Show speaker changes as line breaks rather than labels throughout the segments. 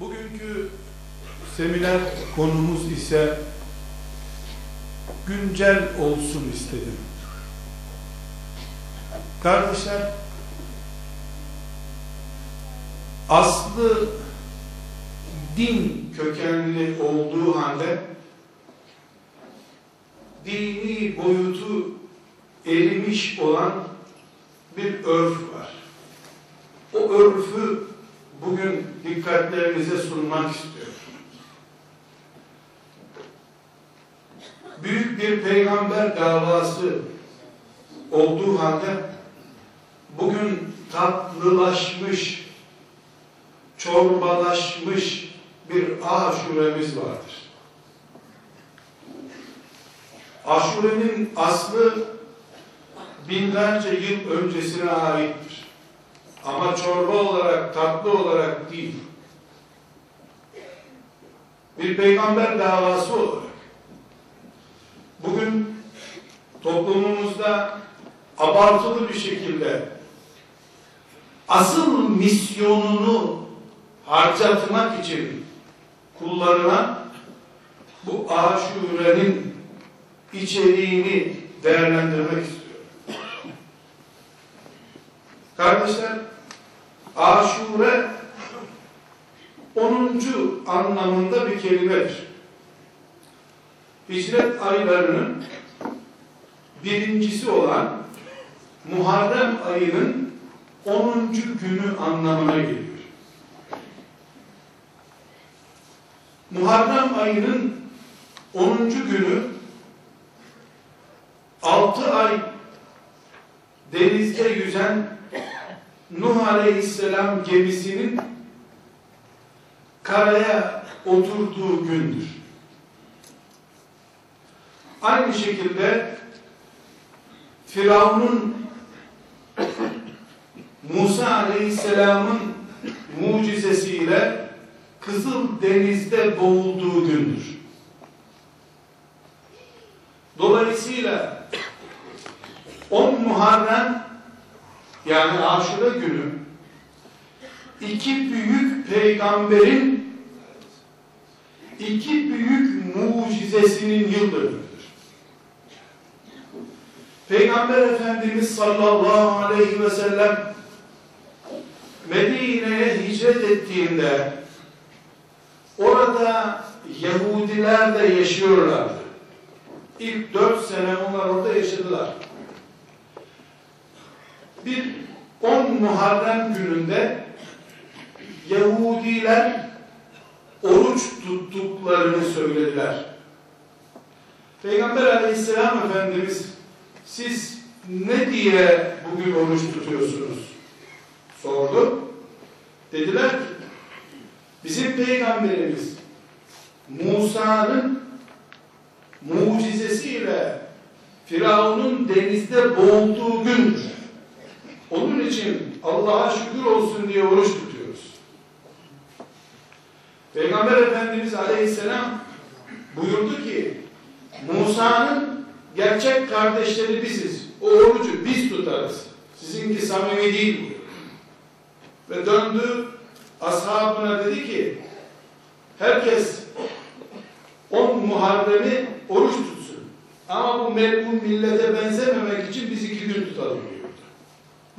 Bugünkü seminer konumuz ise güncel olsun istedim. Kardeşler, aslı din kökenli olduğu halde dini boyutu erimiş olan bir örf var. O örfü bugün dikkatlerinize sunmak istiyorum. Büyük bir peygamber davası olduğu halde bugün tatlılaşmış, çorbalaşmış bir aşuremiz vardır. Aşurenin aslı binlerce yıl öncesine aittir. Ama çorba olarak, tatlı olarak değil. Bir peygamber davası olarak. Bugün toplumumuzda abartılı bir şekilde asıl misyonunu harcatmak için kullanılan bu aşurenin içeriğini değerlendirmek istiyorum. Kardeşler, aşure 10. anlamında bir kelimedir. Hicret aylarının birincisi olan Muharrem ayının 10. günü anlamına geliyor. Muharrem ayının 10. günü 6 ay denizde yüzen Nuh Aleyhisselam gemisinin karaya oturduğu gündür. Aynı şekilde Firavun'un Musa Aleyhisselam'ın mucizesiyle Kızıl Deniz'de boğulduğu gündür. Dolayısıyla 10 Muharrem yani aşure günü iki büyük peygamberin iki büyük mucizesinin yıl dönümüdür. Peygamber Efendimiz sallallahu aleyhi ve sellem Medine'ye hicret ettiğinde orada Yahudiler de yaşıyorlardı. İlk dört sene onlar orada yaşadılar. Bir 10 Muharrem gününde Yahudiler oruç tuttuklarını söylediler. Peygamber aleyhisselam efendimiz siz ne diye bugün oruç tutuyorsunuz? Sordu. Dediler ki bizim peygamberimiz Musa'nın mucizesiyle Firavun'un denizde boğulduğu gündür. Onun için Allah'a şükür olsun diye oruç tutuyoruz. Peygamber Efendimiz Aleyhisselam buyurdu ki Musa'nın gerçek kardeşleri biziz. O orucu biz tutarız. Sizinki samimi değil bu. Ve döndü ashabına dedi ki herkes on Muharrem'i oruç tutsun. Ama bu melun millete benzememek için biz iki gün tutalım diyordu.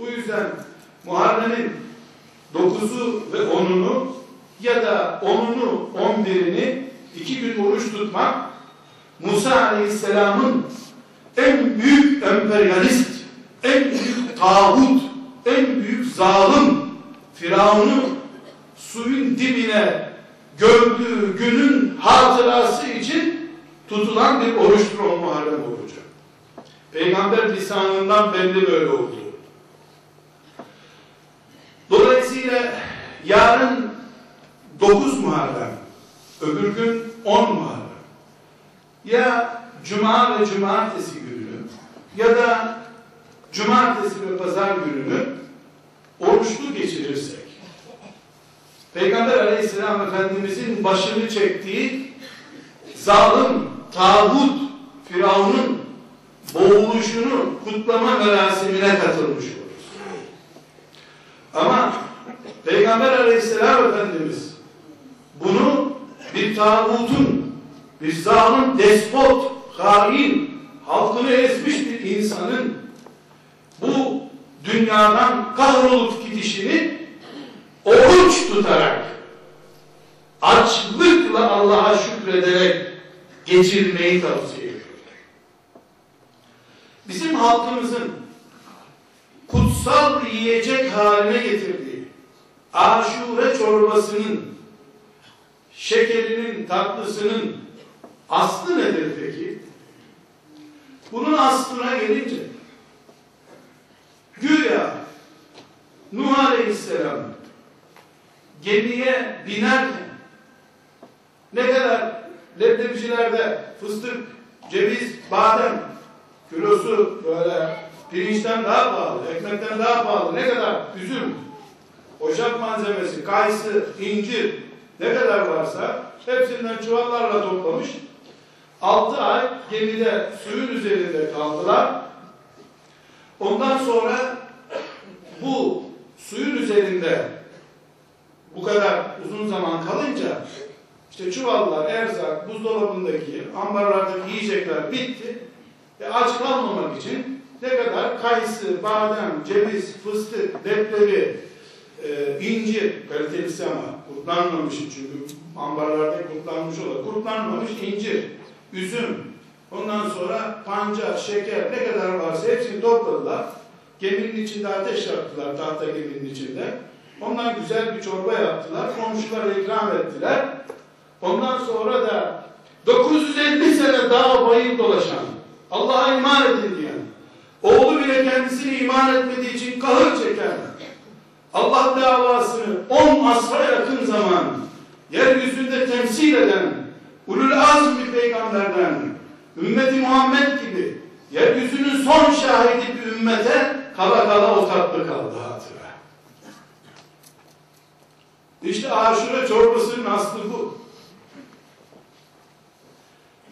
Bu yüzden Muharrem'in dokuzu ve onunu ya da onunu on birini iki gün oruç tutmak Musa Aleyhisselam'ın en büyük emperyalist, en büyük tağut, en büyük zalim Firavun'u suyun dibine gördüğü günün hatırası için tutulan bir oruçtur o Muharrem orucu. Peygamber lisanından belli böyle oldu. Dolayısıyla yarın 9 Muharrem, öbür gün 10 Muharrem. Ya Cuma ve Cumartesi günü ya da Cumartesi ve Pazar gününü oruçlu geçirirsek, Peygamber Aleyhisselam Efendimizin başını çektiği zalim, tağut, Firavun'un boğuluşunu kutlama merasimine katılmış oluruz. Ama Peygamber Aleyhisselam Efendimiz bir tağutun, bir zalim despot, hain, halkını ezmiş bir insanın bu dünyadan kahrolup gidişini oruç tutarak açlıkla Allah'a şükrederek geçirmeyi tavsiye ediyor. Bizim halkımızın kutsal yiyecek haline getirdiği aşure çorbasının şekerinin, tatlısının aslı nedir peki? Bunun aslına gelince güya Nuh Aleyhisselam gemiye binerken ne kadar leblebicilerde fıstık, ceviz, badem kilosu böyle pirinçten daha pahalı, ekmekten daha pahalı ne kadar üzüm, ocak malzemesi, kayısı, incir ne kadar varsa hepsinden çuvallarla toplamış. Altı ay gemide suyun üzerinde kaldılar. Ondan sonra bu suyun üzerinde bu kadar uzun zaman kalınca işte çuvallar, erzak, buzdolabındaki, ambarlardaki yiyecekler bitti. Ve aç kalmamak için ne kadar kayısı, badem, ceviz, fıstık, leblebi, e, incir, kalitelisi ama kurtlanmamış çünkü ambarlarda kurtlanmış olur. Kurtlanmamış incir, üzüm, ondan sonra pancar, şeker ne kadar varsa hepsini topladılar. Geminin içinde ateş yaktılar, tahta geminin içinde. Ondan güzel bir çorba yaptılar, komşulara ikram ettiler. Ondan sonra da 950 sene daha bayıl dolaşan, Allah'a iman edin oğlu bile kendisini iman etmediği için kahır çeken, Allah davasını 10 asra yakın zaman yeryüzünde temsil eden ulul azm bir peygamberden ümmeti Muhammed gibi yeryüzünün son şahidi bir ümmete kala kala o tatlı kaldı hatıra. İşte aşure çorbasının aslı bu.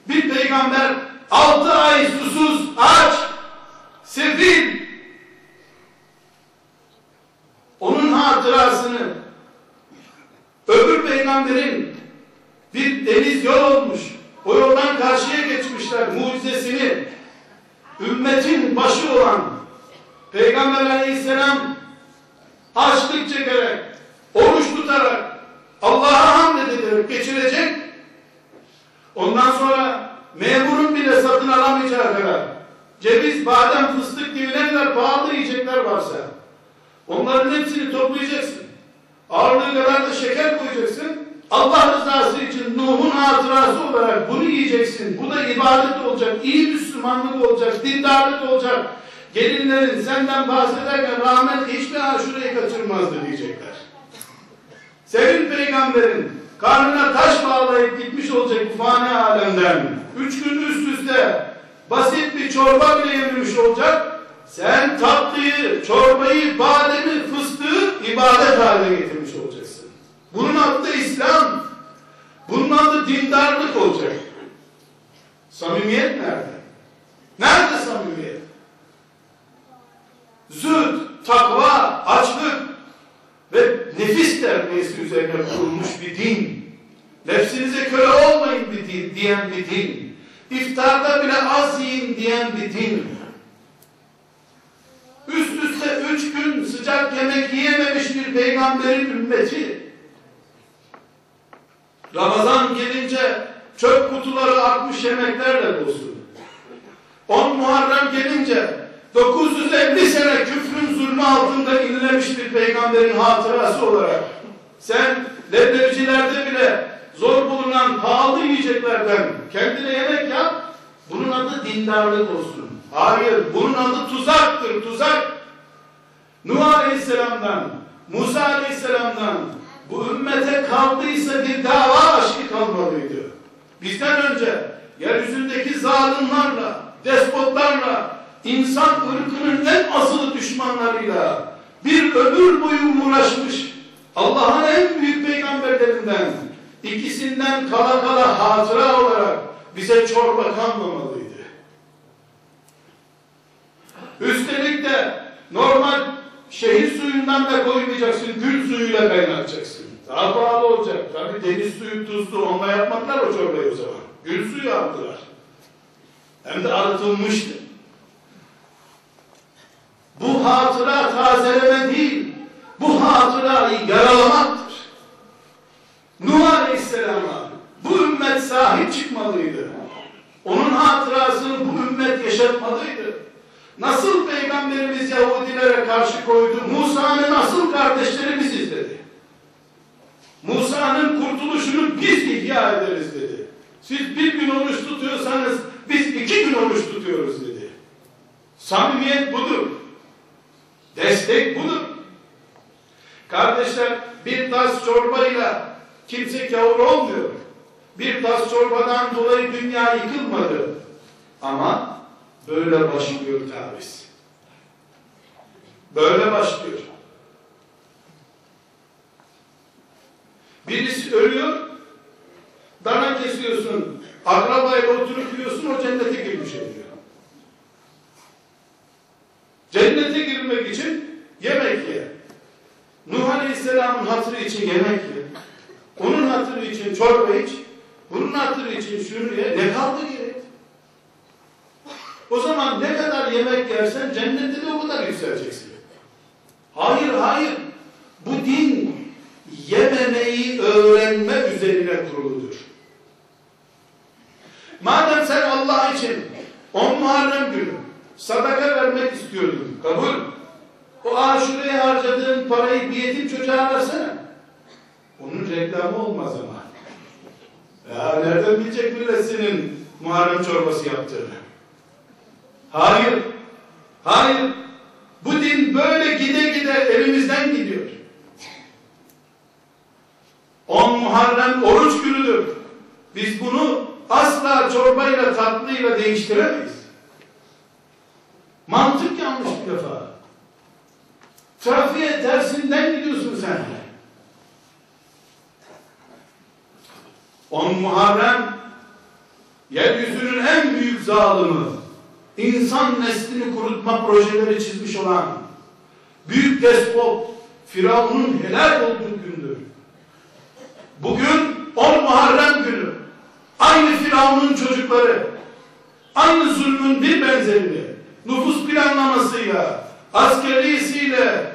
Bir peygamber altı ay susuz, aç, sefil, onun hatırasını öbür peygamberin bir deniz yol olmuş. O yoldan karşıya geçmişler mucizesini ümmetin başı olan Peygamber aleyhisselam açlık çekerek oruç tutarak Allah'a hamd ederek geçirecek ondan sonra memurun bile satın alamayacağı kadar ceviz, badem, fıstık gibi ne kadar pahalı yiyecekler varsa Onların hepsini toplayacaksın. Ağırlığı kadar da şeker koyacaksın. Allah rızası için Nuh'un hatırası olarak bunu yiyeceksin. Bu da ibadet olacak, iyi Müslümanlık olacak, dindarlık olacak. Gelinlerin senden bahsederken rahmet hiçbir aşureyi kaçırmazdı diyecekler. Senin peygamberin karnına taş bağlayıp gitmiş olacak bu fani alemden. Üç gün üst üste basit bir çorba bile yememiş olacak. Sen tatlıyı, çorbayı, bademi, fıstığı ibadet haline getirmiş olacaksın. Bunun adı İslam. Bunun adı dindarlık olacak. Samimiyet nerede? Nerede samimiyet? Zühd, takva, açlık ve nefis terbiyesi üzerine kurulmuş bir din. Nefsinize köle olmayın bir din, diyen bir din. İftarda bile az yiyin din. Üst üste üç gün sıcak yemek yiyememiş bir peygamberin ümmeti. Ramazan gelince çöp kutuları atmış yemeklerle dolsun. On Muharrem gelince 950 sene küfrün zulmü altında inlemiş bir peygamberin hatırası olarak sen leblebicilerde bile zor bulunan pahalı yiyeceklerden kendine yemek yap bunun adı dindarlık olsun. Hayır, bunun adı tuzaktır, tuzak. Nuh Aleyhisselam'dan, Musa Aleyhisselam'dan bu ümmete kaldıysa bir dava aşkı kalmalıydı. Bizden önce yeryüzündeki zalimlerle, despotlarla, insan ırkının en asılı düşmanlarıyla bir ömür boyu uğraşmış Allah'ın en büyük peygamberlerinden ikisinden kala kala hatıra olarak bize çorba kalmamalıydı. Üstelik de normal şehir suyundan da koymayacaksın, gül suyuyla kaynatacaksın. Daha pahalı olacak. Tabi deniz suyu tuzlu. Onunla yapmadılar o çorbayı o zaman. Gül suyu aldılar. Hem de arıtılmıştı. Bu hatıra tazeleme değil. Bu hatırayı yaralamaktır. Nuh Aleyhisselam'a bu ümmet sahip çıkmalıydı. Hatırasını bu ümmet yaşatmalıydı. Nasıl Peygamberimiz Yahudilere karşı koydu? Musa'nın nasıl kardeşleri dedi. Musa'nın kurtuluşunu biz ihya ederiz dedi. Siz bir gün oruç tutuyorsanız biz iki gün oruç tutuyoruz dedi. Samimiyet budur. Destek budur. Kardeşler bir tas çorbayla kimse kavur olmuyor. Bir tas çorbadan dolayı dünya yıkılmadı. Ama böyle başlıyor taviz. Böyle başlıyor. Birisi ölüyor, dana kesiyorsun, akrabayla oturup yiyorsun, o cennete girmiş oluyor. Cennete girmek için yemek ye. Nuh Aleyhisselam'ın hatırı için yemek ye. Onun hatırı için çorba iç. Bunun hatırı için şunu ye. Ne kaldı gerek? O zaman ne kadar yemek yersen cennette de o kadar yükseleceksin. Hayır, hayır. Bu din yememeyi öğrenme üzerine kuruludur. Madem sen Allah için on Muharrem günü sadaka vermek istiyordun, kabul. O aşureye harcadığın parayı bir yetim çocuğa versene. Onun reklamı olmaz ama. Nereden bilecek millet senin Muharrem çorbası yaptığını? Hayır. Hayır. Bu din böyle gide gide elimizden gidiyor. On Muharrem oruç günüdür. Biz bunu asla çorbayla tatlıyla değiştiremeyiz. Mantık yanlış bir defa. Trafiğe tersinden gidiyorsun sen. On Muharrem yeryüzünün en büyük zalimi, insan neslini kurutma projeleri çizmiş olan büyük despot Firavun'un helal olduğu gündür. Bugün 10 Muharrem günü aynı Firavun'un çocukları aynı zulmün bir benzerini nüfus planlamasıyla askerisiyle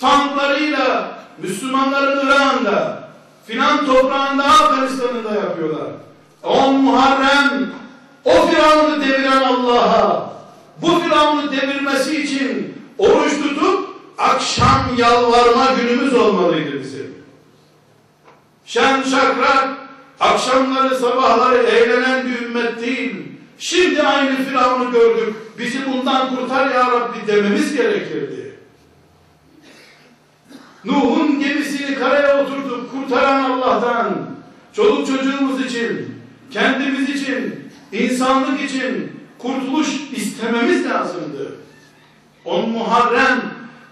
tanklarıyla Müslümanların Irak'ında filan toprağında Afganistan'ında yapıyorlar. 10 Muharrem o Firavun'u deviren Allah'a bu Firavun'u devirmesi için oruç tutup akşam yalvarma günümüz olmalıydı bizim. Şen şakrak akşamları sabahları eğlenen bir ümmet değil. Şimdi aynı Firavun'u gördük. Bizi bundan kurtar ya Rabbi dememiz gerekirdi. Nuh'un gemisini karaya oturduk kurtaran Allah'tan çoluk çocuğumuz için kendimiz için insanlık için kurtuluş istememiz lazımdı. On Muharrem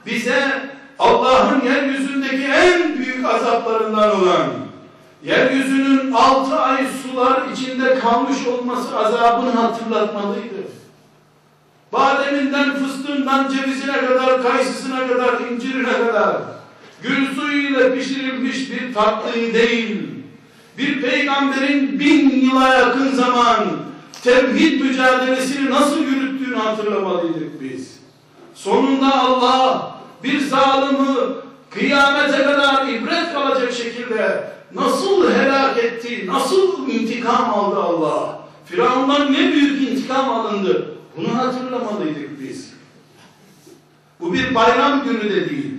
bize Allah'ın yeryüzündeki en büyük azaplarından olan yeryüzünün altı ay sular içinde kalmış olması azabını hatırlatmalıydı. Bademinden, fıstığından, cevizine kadar, kayısısına kadar, incirine kadar gül suyuyla pişirilmiş bir tatlıyı değil, bir peygamberin bin yıla yakın zaman tevhid mücadelesini nasıl yürüttüğünü hatırlamalıydık biz. Sonunda Allah bir zalimi kıyamete kadar ibret kalacak şekilde nasıl helak etti, nasıl intikam aldı Allah. Firavundan ne büyük intikam alındı. Bunu hatırlamalıydık biz. Bu bir bayram günü de değil.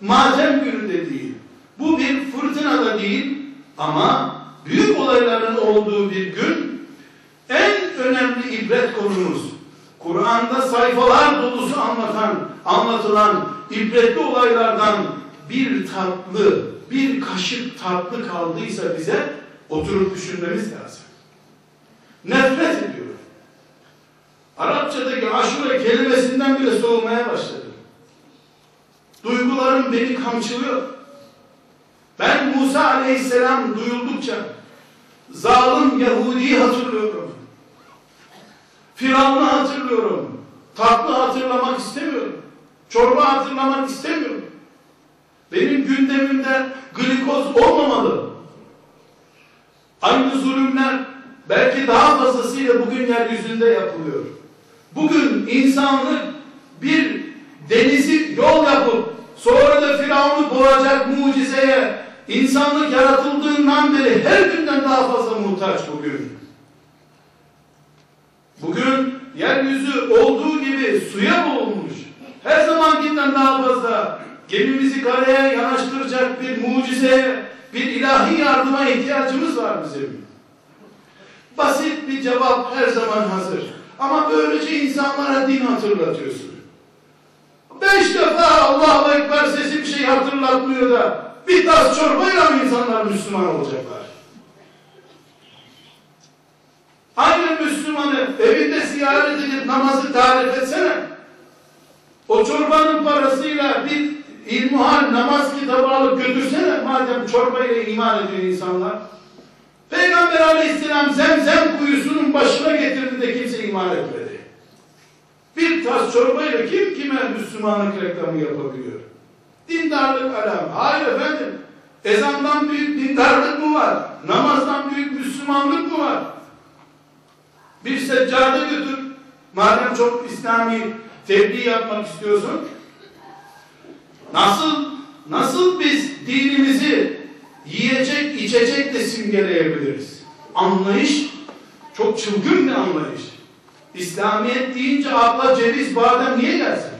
Matem günü de değil. Bu bir fırtına da değil. Ama büyük olayların olduğu bir gün en önemli ibret konumuz Kur'an'da sayfalar dolusu anlatan, anlatılan ibretli olaylardan bir tatlı, bir kaşık tatlı kaldıysa bize oturup düşünmemiz lazım. Nefret ediyorum. Arapçadaki aşure kelimesinden bile soğumaya başladım. Duygularım beni kamçılıyor. Ben Musa aleyhisselam duyuldukça zalim Yahudi'yi hatırlıyorum. Firavun'u hatırlıyorum. Tatlı hatırlamak istemiyorum. Çorba hatırlamak istemiyorum. Benim gündemimde glikoz olmamalı. Aynı zulümler belki daha fazlasıyla bugün yeryüzünde yapılıyor. Bugün insanlık bir denizi yol yapıp sonra da Firavun'u mucizeye insanlık yaratıldığından beri her günden daha fazla muhtaç bugün. Bugün yeryüzü olduğu gibi suya boğulmuş. Her zamankinden daha fazla gemimizi karaya yanaştıracak bir mucizeye, bir ilahi yardıma ihtiyacımız var bizim. Basit bir cevap her zaman hazır. Ama böylece insanlara din hatırlatıyorsun. Beş defa Allahu Ekber sesi bir şey hatırlatmıyor da bir tas çorbayla mı insanlar Müslüman olacaklar? Aynı Müslümanı evinde ziyaret edip namazı tarif etsene. O çorbanın parasıyla bir ilmuhal namaz kitabı alıp götürsene madem çorbayla iman ediyor insanlar. Peygamber aleyhisselam zemzem kuyusunun başına getirdi de kimse iman etmedi. Bir tas çorbayla kim kime Müslümanlık reklamı yapabiliyor? Dindarlık alam. Hayır efendim. Ezandan büyük dindarlık mı var? Namazdan büyük Müslümanlık mı var? Bir seccade götür. Madem çok İslami tebliğ yapmak istiyorsun. Nasıl nasıl biz dinimizi yiyecek, içecek de simgeleyebiliriz? Anlayış çok çılgın bir anlayış. İslamiyet deyince akla ceviz, badem niye gelsin?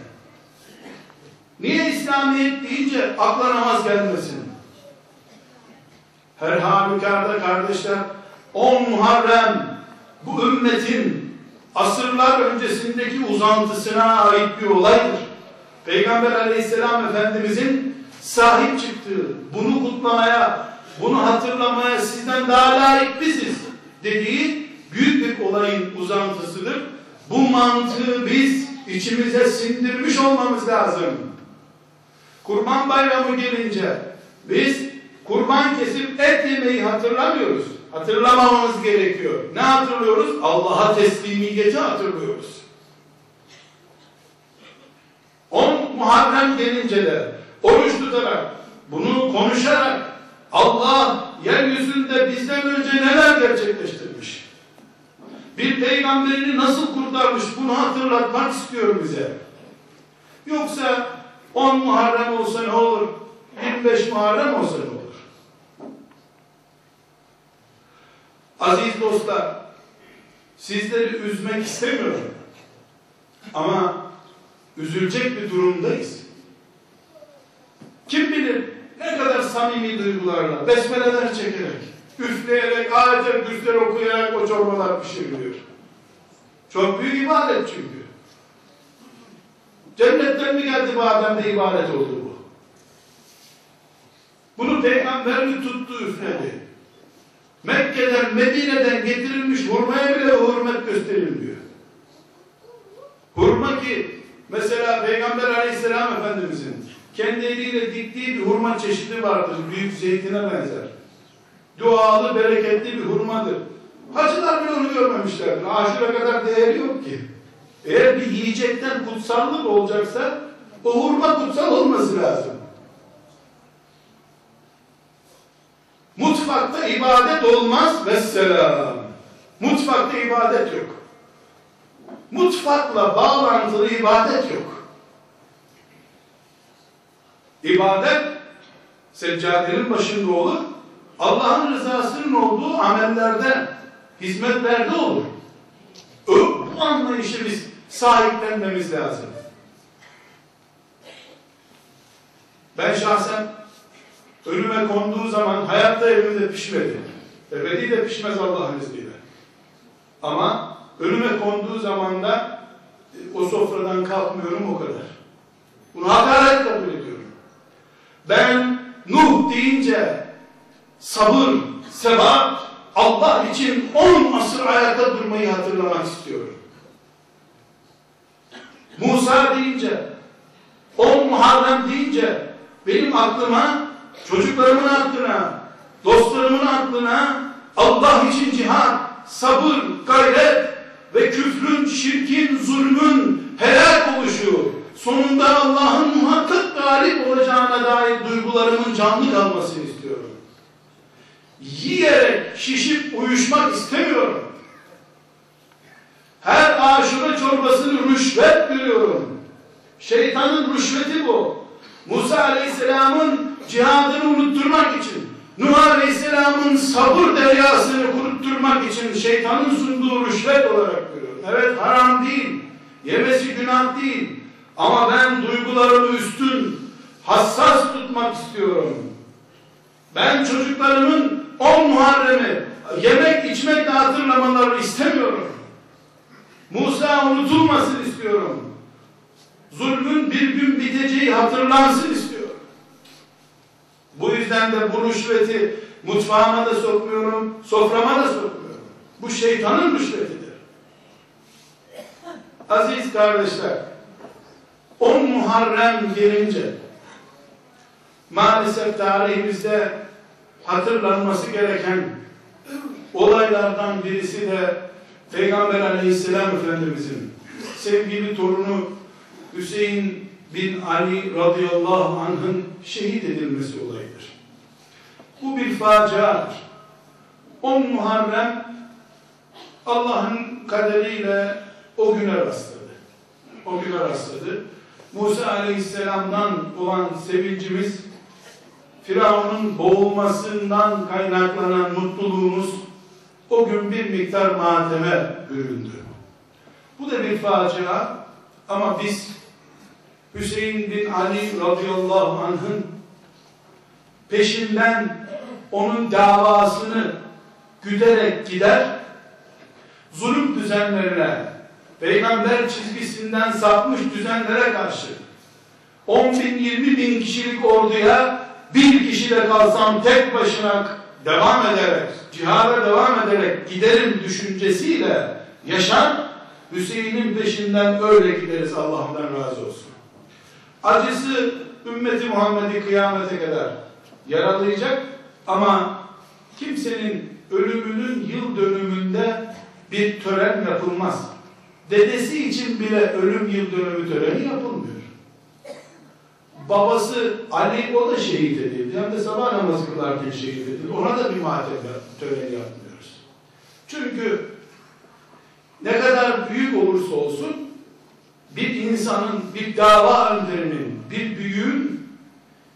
Niye İslamiyet deyince akla namaz gelmesin? Her halükarda kardeşler 10 Muharrem bu ümmetin asırlar öncesindeki uzantısına ait bir olaydır. Peygamber aleyhisselam efendimizin sahip çıktığı, bunu kutlamaya, bunu hatırlamaya sizden daha layık biziz dediği büyük bir olayın uzantısıdır. Bu mantığı biz içimize sindirmiş olmamız lazım. Kurban bayramı gelince biz kurban kesip et yemeyi hatırlamıyoruz. Hatırlamamamız gerekiyor. Ne hatırlıyoruz? Allah'a teslimiyeti hatırlıyoruz. 10 Muharrem gelince de oruç tutarak, bunu konuşarak Allah yeryüzünde bizden önce neler gerçekleştirmiş? Bir peygamberini nasıl kurtarmış bunu hatırlatmak istiyor bize. Yoksa 10 Muharrem olsa ne olur? 25 Muharrem olsa ne olur? Aziz dostlar, sizleri üzmek istemiyorum. Ama üzülecek bir durumdayız. Kim bilir ne kadar samimi duygularla, besmeleler çekerek, üfleyerek, ayet-el kürsüler okuyarak o çorbalar pişiriliyor. Çok büyük ibadet çünkü. Cennetten mi geldi bu Adem'de ibadet oldu bu? Bunu peygamber mi tuttu üfledi? Mekke'den, Medine'den getirilmiş hurmaya bile hürmet gösterilmiyor. Hurma ki mesela Peygamber Aleyhisselam Efendimizin kendi eliyle diktiği bir hurma çeşidi vardır. Büyük zeytine benzer. Dualı, bereketli bir hurmadır. Hacılar bile onu görmemişlerdir. Aşure kadar değeri yok ki. Eğer bir yiyecekten kutsallık olacaksa o hurma kutsal olması lazım. Mutfakta ibadet olmaz ve. Mutfakta ibadet yok. Mutfakla bağlantılı ibadet yok. İbadet seccadenin başında olur. Allah'ın rızasının olduğu amellerde, hizmetlerde olur. Bu anlayışı biz sahiplenmemiz lazım. Ben şahsen önüme konduğu zaman hayatta evimde pişmedi. Ebedi de pişmez Allah'ın izniyle. Ama önüme konduğu zaman da e, o sofradan kalkmıyorum o kadar. Bunu hakaret kabul ediyorum. Ben Nuh deyince sabır, sebat, Allah için on asır ayakta durmayı hatırlamak istiyorum. Musa deyince, on Muharrem deyince benim aklıma, çocuklarımın aklına, dostlarımın aklına Allah için cihat, sabır, gayret ve küfrün, şirkin, zulmün helak oluşu, sonunda Allah'ın muhakkak galip olacağına dair duygularımın canlı kalmasını istiyorum. Yiyerek şişip uyuşmak istemiyorum. Her aşure çorbasını rüşvet görüyorum. Şeytanın rüşveti bu. Musa Aleyhisselam'ın cihadını unutturmak için, Nuh Aleyhisselam'ın sabır deryasını kurutturmak için şeytanın sunduğu rüşvet olarak görüyorum. Evet haram değil, yemesi günah değil. Ama ben duygularımı üstün, hassas tutmak istiyorum. Ben çocuklarımın on Muharrem'i yemek içmekle hatırlamalarını istemiyorum. Musa unutulmasın istiyorum. Zulmün bir gün biteceği hatırlansın istiyorum. Bu yüzden de bu rüşveti mutfağıma da sokmuyorum, soframa da sokmuyorum. Bu şeytanın rüşvetidir. Aziz kardeşler, 10 Muharrem gelince maalesef tarihimizde hatırlanması gereken olaylardan birisi de Peygamber aleyhisselam Efendimizin sevgili torunu Hüseyin bin Ali radıyallahu anh'ın şehit edilmesi olayıdır. Bu bir faciadır. 10 Muharrem Allah'ın kaderiyle o güne rastladı. O güne rastladı. Musa aleyhisselamdan olan sevincimiz Firavun'un boğulmasından kaynaklanan mutluluğumuz o gün bir miktar mateme büründü. Bu da bir facia ama biz Hüseyin bin Ali radıyallahu anh'ın peşinden onun davasını güderek gider, zulüm düzenlerine, peygamber çizgisinden sapmış düzenlere karşı 10 bin 20 bin kişilik orduya bir kişiyle kalsam tek başına devam ederek, cihada devam ederek giderim düşüncesiyle yaşar, Hüseyin'in peşinden öyle gideriz Allah'tan razı olsun. Acısı ümmeti Muhammed'i kıyamete kadar yaralayacak ama kimsenin ölümünün yıl dönümünde bir tören yapılmaz. Dedesi için bile ölüm yıl dönümü töreni yapılmıyor. Babası Ali o da şehit edildi. Hem de sabah namazı kılarken şehit edildi. Ona da bir matem töreni yapmıyoruz. Çünkü ne kadar büyük olursa olsun bir insanın, bir dava önderinin, bir büyüğün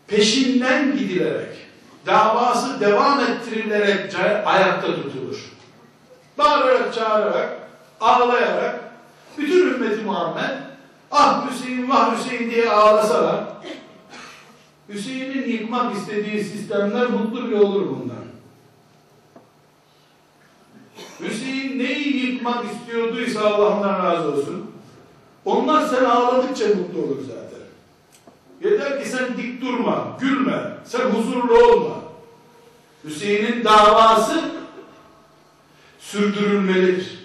peşinden gidilerek, davası devam ettirilerek ayakta tutulur. Bağırarak, çağırarak, ağlayarak, bütün ümmeti Muhammed, ah Hüseyin, vah Hüseyin diye ağlasalar, Hüseyin'in yıkmak istediği sistemler mutlu bir olur bundan. Hüseyin neyi yıkmak istiyorduysa Allah'tan razı olsun. Onlar sen ağladıkça mutlu olur zaten. Yeter ki sen dik durma, gülme, sen huzurlu olma. Hüseyin'in davası sürdürülmelidir.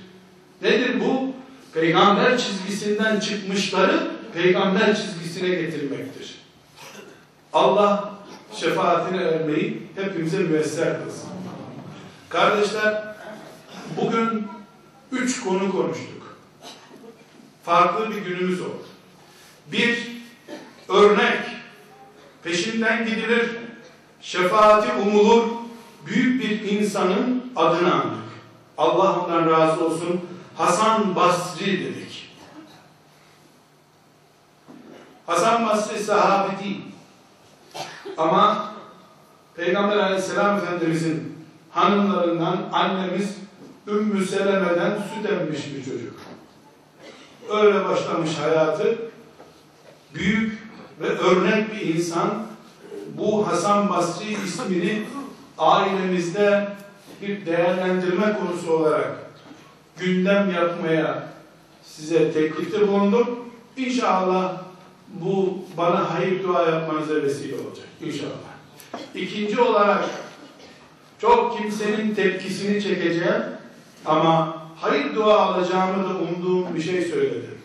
Nedir bu? Peygamber çizgisinden çıkmışları peygamber çizgisine getirmektir. Allah şefaatine ermeyi hepimize müyesser kılsın. Kardeşler, bugün üç konu konuştuk. Farklı bir günümüz oldu. Bir, örnek, peşinden gidilir, şefaati umulur, büyük bir insanın adını andık. Allah ondan razı olsun. Hasan Basri dedik. Hasan Basri sahabi değil. Ama Peygamber aleyhisselam efendimizin hanımlarından annemiz Ümmü Seleme'den süt emmiş bir çocuk. Öyle başlamış hayatı. Büyük ve örnek bir insan. Bu Hasan Basri ismini ailemizde bir değerlendirme konusu olarak gündem yapmaya size teklifte bulundum. İnşallah bu hayır dua yapmanıza vesile olacak. İnşallah. İkinci olarak çok kimsenin tepkisini çekeceğim ama hayır dua alacağımı da umduğum bir şey söyledim.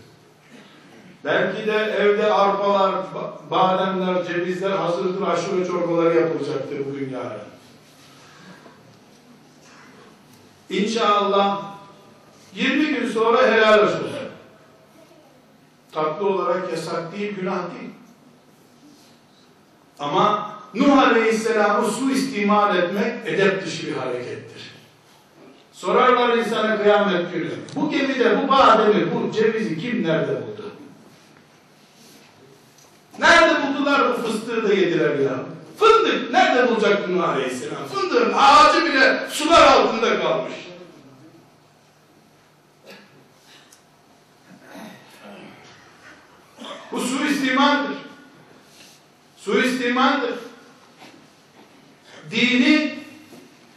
Belki de evde arpalar, bademler, cevizler hazırdır, aşure çorbaları yapılacaktır bugün yarın. İnşallah 20 gün sonra helal olsun. Tatlı olarak yasak değil, günah değil. Ama Nuh Aleyhisselam'ı su istimal etmek edep dışı bir harekettir. Sorarlar insana kıyamet günü. Bu gemide bu bademi, bu cevizi kim nerede buldu? Nerede buldular bu fıstığı da yediler ya? Fındık nerede bulacak Nuh Aleyhisselam? Fındığın ağacı bile sular altında kalmış. Bu suistimaldir. Suistimaldir. Dini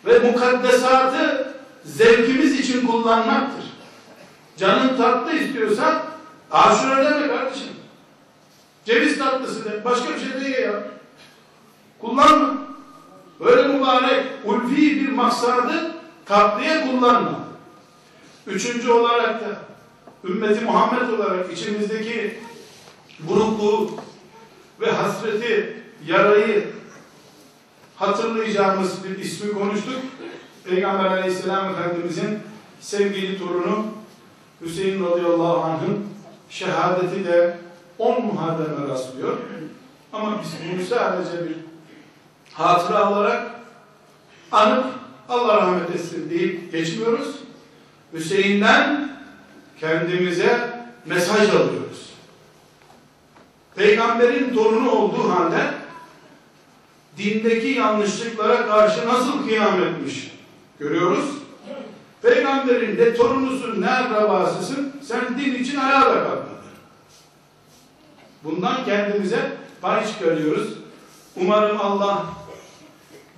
ve mukaddesatı zevkimiz için kullanmaktır. Canın tatlı istiyorsan aşure deme kardeşim. Ceviz tatlısı de. Başka bir şey de ye ya. Kullanma. Böyle mübarek ulvi bir maksadı tatlıya kullanma. Üçüncü olarak da ümmeti Muhammed olarak içimizdeki burukluğu ve hasreti, yarayı hatırlayacağımız bir ismi konuştuk. Peygamber aleyhisselam efendimizin sevgili torunu Hüseyin radıyallahu anh'ın şehadeti de 10 muharreme rastlıyor. Ama biz bunu sadece bir hatıra olarak anıp Allah rahmet etsin deyip geçmiyoruz. Hüseyin'den kendimize mesaj alıyoruz. Peygamberin torunu olduğu halde dindeki yanlışlıklara karşı nasıl kıyam etmiş görüyoruz. Peygamberin ne torunusun ne akrabasısın sen din için ayağa da kalkmadın. Bundan kendimize pay çıkarıyoruz. Umarım Allah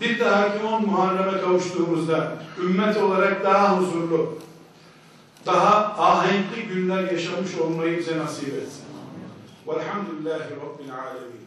bir dahaki on Muharrem'e kavuştuğumuzda ümmet olarak daha huzurlu, daha ahenkli günler yaşamış olmayı bize nasip etsin. Velhamdülillahi Rabbil Alemin.